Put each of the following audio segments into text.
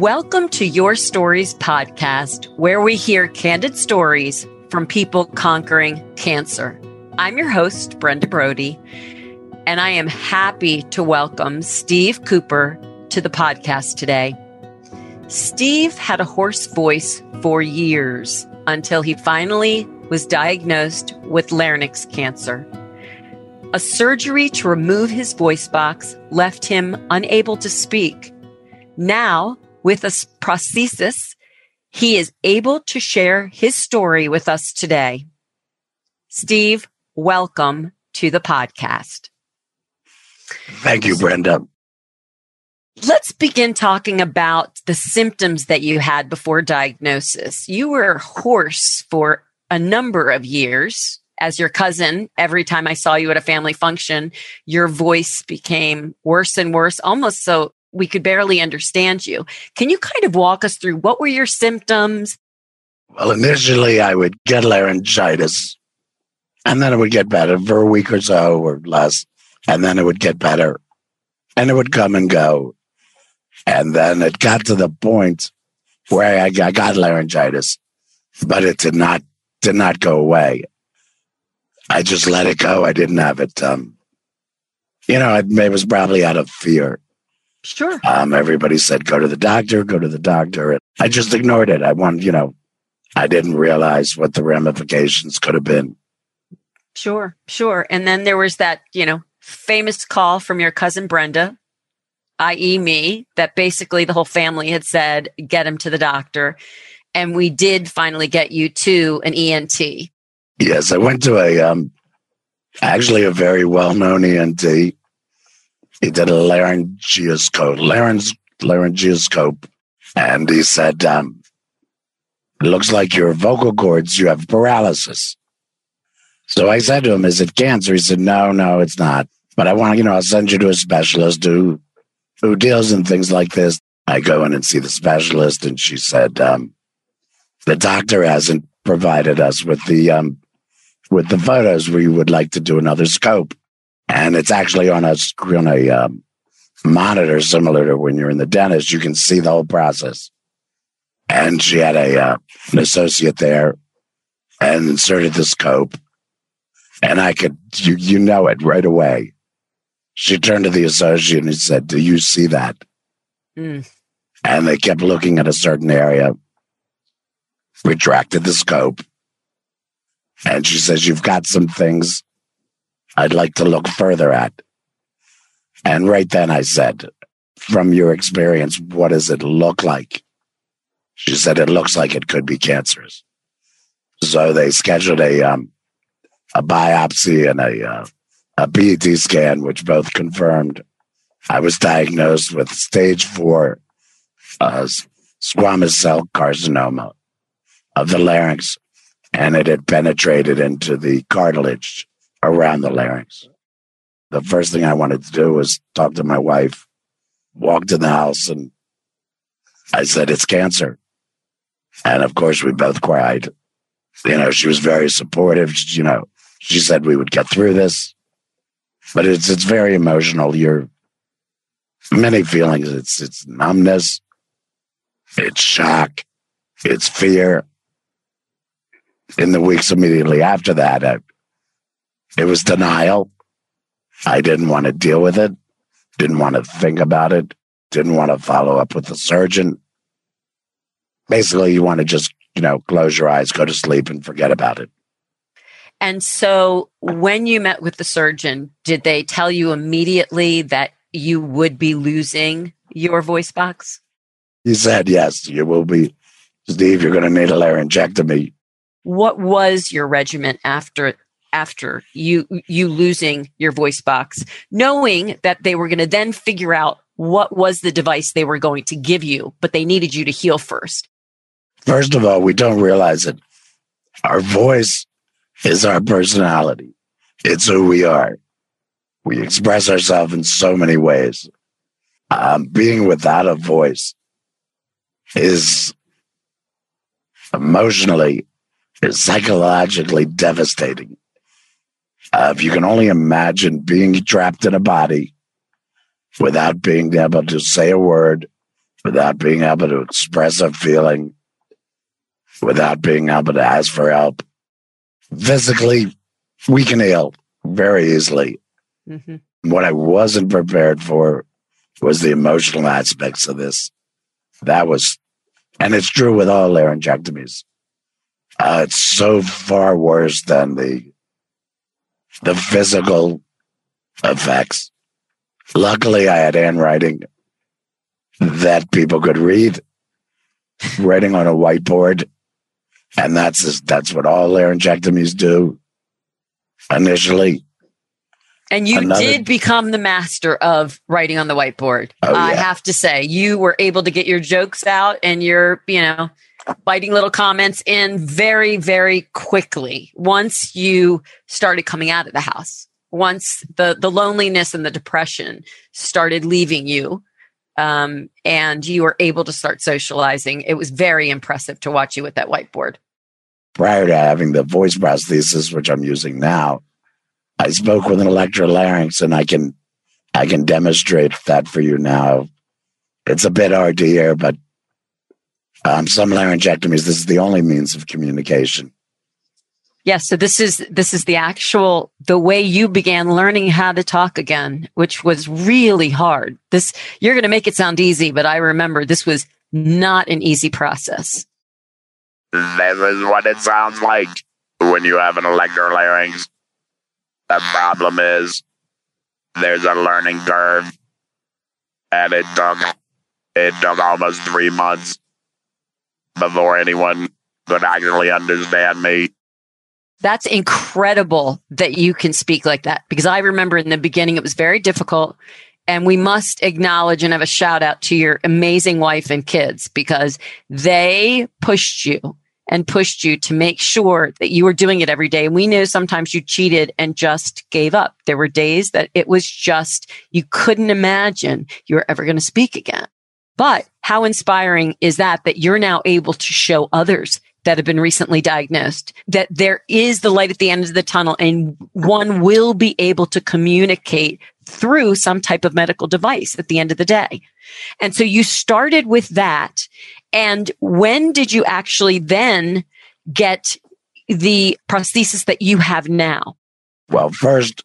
Welcome to Your Stories podcast, where we hear candid stories from people conquering cancer. I'm your host, Brenda Brody, and I am happy to welcome Steve Cooper to the podcast today. Steve had a hoarse voice for years until he finally was diagnosed with larynx cancer. A surgery to remove his voice box left him unable to speak. Now, with a prosthesis, he is able to share his story with us today. Steve, welcome to the podcast. Thank you, Brenda. Let's begin talking about the symptoms that you had before diagnosis. You were hoarse for a number of years. As your cousin, every time I saw you at a family function, your voice became worse and worse, almost so we could barely understand you. Can you kind of walk us through what were your symptoms? Well, initially I would get laryngitis and then it would get better for a week or so or less. And then it would get better and it would come and go. And then it got to the point where I got laryngitis, but it did not did not go away. I just let it go. I didn't have it. Um, you know, it, it was probably out of fear. Sure. Um, everybody said, go to the doctor, go to the doctor. And I just ignored it. I wanted, you know, I didn't realize what the ramifications could have been. Sure, sure. And then there was that, you know, famous call from your cousin Brenda, i.e., me, that basically the whole family had said, get him to the doctor. And we did finally get you to an ENT. Yes, I went to a, um, actually a very well known ENT. He did a laryngoscope, larynx, laryngoscope. And he said, um, looks like your vocal cords, you have paralysis. So I said to him, is it cancer? He said, no, no, it's not. But I want, you know, I'll send you to a specialist who who deals in things like this. I go in and see the specialist, and she said, um, the doctor hasn't provided us with the um, with the photos. We would like to do another scope, and it's actually on a on a um, monitor similar to when you're in the dentist. You can see the whole process. And she had a uh, an associate there, and inserted the scope, and I could you you know it right away. She turned to the associate and said, "Do you see that?" Mm. And they kept looking at a certain area retracted the scope. And she says, You've got some things I'd like to look further at. And right then I said, From your experience, what does it look like? She said, It looks like it could be cancerous. So they scheduled a, um, a biopsy and a, uh, a PET scan, which both confirmed I was diagnosed with stage four uh, squamous cell carcinoma of the larynx and it had penetrated into the cartilage around the larynx. The first thing I wanted to do was talk to my wife, walked in the house, and I said, It's cancer. And of course, we both cried. You know, she was very supportive. You know, she said we would get through this, but it's it's very emotional. You're many feelings. It's it's numbness, it's shock, it's fear, in the weeks immediately after that, I, it was denial. I didn't want to deal with it, didn't want to think about it, didn't want to follow up with the surgeon. Basically, you want to just, you know, close your eyes, go to sleep, and forget about it. And so, when you met with the surgeon, did they tell you immediately that you would be losing your voice box? He said, yes, you will be. Steve, you're going to need a laryngectomy what was your regiment after after you you losing your voice box knowing that they were going to then figure out what was the device they were going to give you but they needed you to heal first. First of all we don't realize it. Our voice is our personality. It's who we are. We express ourselves in so many ways. Um, being without a voice is emotionally is psychologically devastating. Uh, if you can only imagine being trapped in a body without being able to say a word without being able to express a feeling, without being able to ask for help. Physically, we can heal very easily. Mm-hmm. What I wasn't prepared for was the emotional aspects of this. That was, and it's true with all laryngectomees. Uh, it's so far worse than the the physical effects. Luckily, I had handwriting that people could read, writing on a whiteboard, and that's that's what all laryngectomees do. Initially, and you Another, did become the master of writing on the whiteboard. Oh, I have to say, you were able to get your jokes out and your, you know, biting little comments in very, very quickly once you started coming out of the house. Once the, the loneliness and the depression started leaving you, um, and you were able to start socializing, it was very impressive to watch you with that whiteboard. Prior to having the voice prosthesis, which I'm using now, I spoke with an electrolarynx and I can I can demonstrate that for you now. It's a bit hard to hear, but um, some laryngectomees, this is the only means of communication. Yes, so this is this is the actual the way you began learning how to talk again, which was really hard. This you're going to make it sound easy, but I remember this was not an easy process. This is what it sounds like when you have an electrolarynx. The problem is there's a learning curve, and it took it took almost three months before anyone could actually understand me. That's incredible that you can speak like that because I remember in the beginning it was very difficult. And we must acknowledge and have a shout out to your amazing wife and kids because they pushed you and pushed you to make sure that you were doing it every day. And we knew sometimes you cheated and just gave up. There were days that it was just, you couldn't imagine you were ever going to speak again. But how inspiring is that, that you're now able to show others that have been recently diagnosed that there is the light at the end of the tunnel and one will be able to communicate through some type of medical device at the end of the day. And so you started with that and when did you actually then get the prosthesis that you have now? Well, first,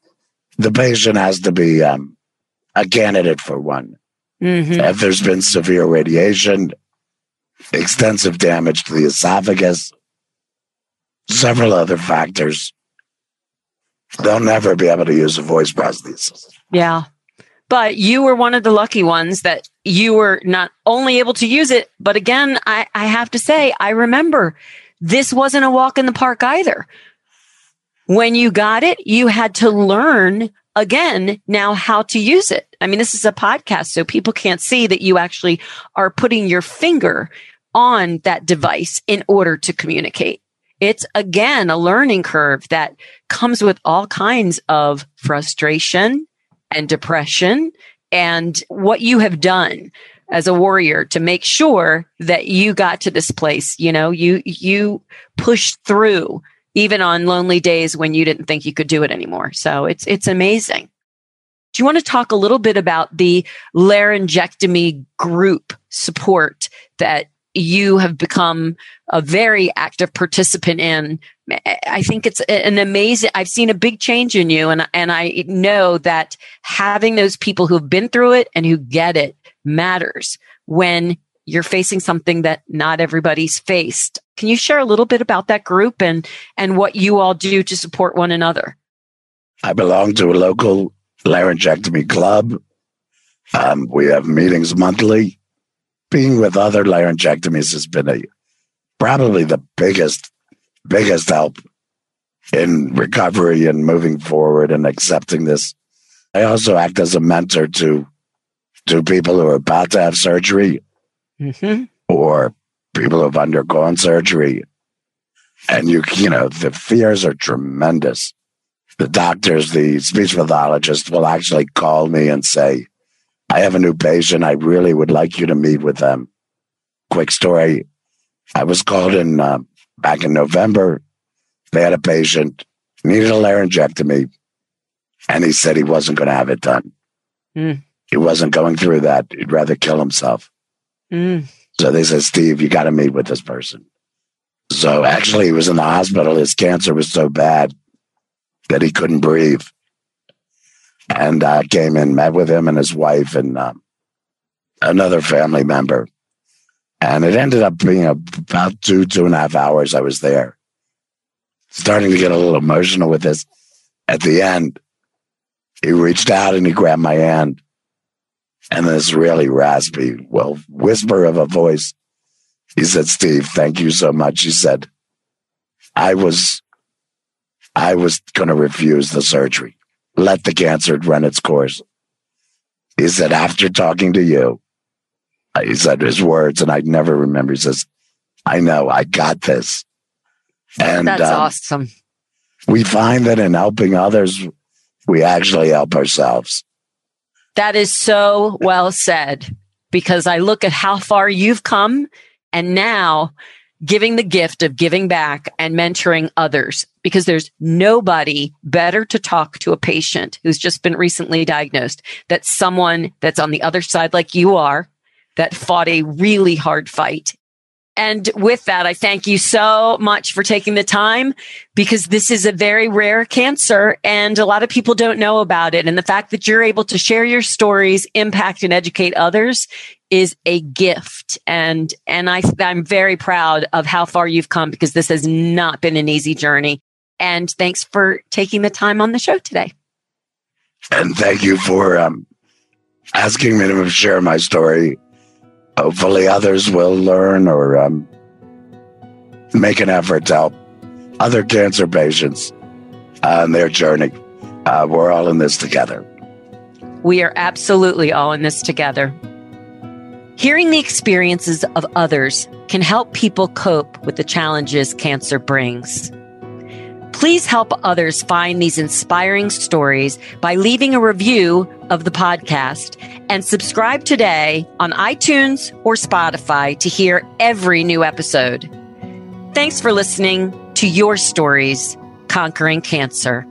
the patient has to be um, a candidate for one. Mm-hmm. If there's been severe radiation, extensive damage to the esophagus, several other factors, they'll never be able to use a voice prosthesis. Yeah. But you were one of the lucky ones that you were not only able to use it, but again, I, I have to say, I remember this wasn't a walk in the park either. When you got it, you had to learn again now how to use it. I mean, this is a podcast, so people can't see that you actually are putting your finger on that device in order to communicate. It's again a learning curve that comes with all kinds of frustration and depression and what you have done as a warrior to make sure that you got to this place. You know, you, you pushed through even on lonely days when you didn't think you could do it anymore. So it's, it's amazing. Do you want to talk a little bit about the laryngectomy group support that you have become a very active participant in. I think it's an amazing, I've seen a big change in you. And, and I know that having those people who've been through it and who get it matters when you're facing something that not everybody's faced. Can you share a little bit about that group and, and what you all do to support one another? I belong to a local laryngectomy club. Um, we have meetings monthly being with other laryngectomees has been a probably the biggest biggest help in recovery and moving forward and accepting this. I also act as a mentor to to people who are about to have surgery mm-hmm. or people who have undergone surgery. And you you know, the fears are tremendous. The doctors, the speech pathologists will actually call me and say, I have a new patient. I really would like you to meet with them. Quick story. I was called in uh, back in November. They had a patient, needed a laryngectomy, and he said he wasn't going to have it done. Mm. He wasn't going through that. He'd rather kill himself. Mm. So they said, Steve, you got to meet with this person. So actually, he was in the hospital. His cancer was so bad that he couldn't breathe. And I came in, met with him and his wife and um, another family member. And it ended up being about two, two and a half hours I was there. Starting to get a little emotional with this. At the end, he reached out and he grabbed my hand. And this really raspy, well, whisper of a voice. He said, Steve, thank you so much. He said, I was, I was going to refuse the surgery. Let the cancer run its course. He said, after talking to you, he said his words, and I never remember. He says, I know, I got this. And that's um, awesome. We find that in helping others, we actually help ourselves. That is so well said because I look at how far you've come and now giving the gift of giving back and mentoring others because there's nobody better to talk to a patient who's just been recently diagnosed that someone that's on the other side like you are that fought a really hard fight and with that, I thank you so much for taking the time because this is a very rare cancer and a lot of people don't know about it. And the fact that you're able to share your stories, impact and educate others is a gift. And, and I, I'm very proud of how far you've come because this has not been an easy journey. And thanks for taking the time on the show today. And thank you for um, asking me to share my story hopefully others will learn or um, make an effort to help other cancer patients on their journey. Uh, we're all in this together. We are absolutely all in this together. Hearing the experiences of others can help people cope with the challenges cancer brings. Please help others find these inspiring stories by leaving a review of the podcast and subscribe today on iTunes or Spotify to hear every new episode. Thanks for listening to Your Stories Conquering Cancer.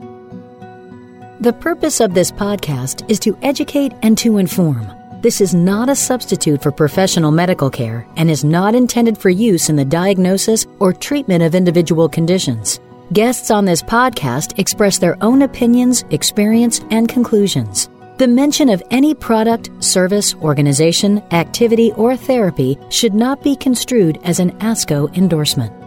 The purpose of this podcast is to educate and to inform. This is not a substitute for professional medical care and is not intended for use in the diagnosis or treatment of individual conditions. Guests on this podcast express their own opinions, experience, and conclusions. The mention of any product, service, organization, activity, or therapy should not be construed as an ASCO endorsement.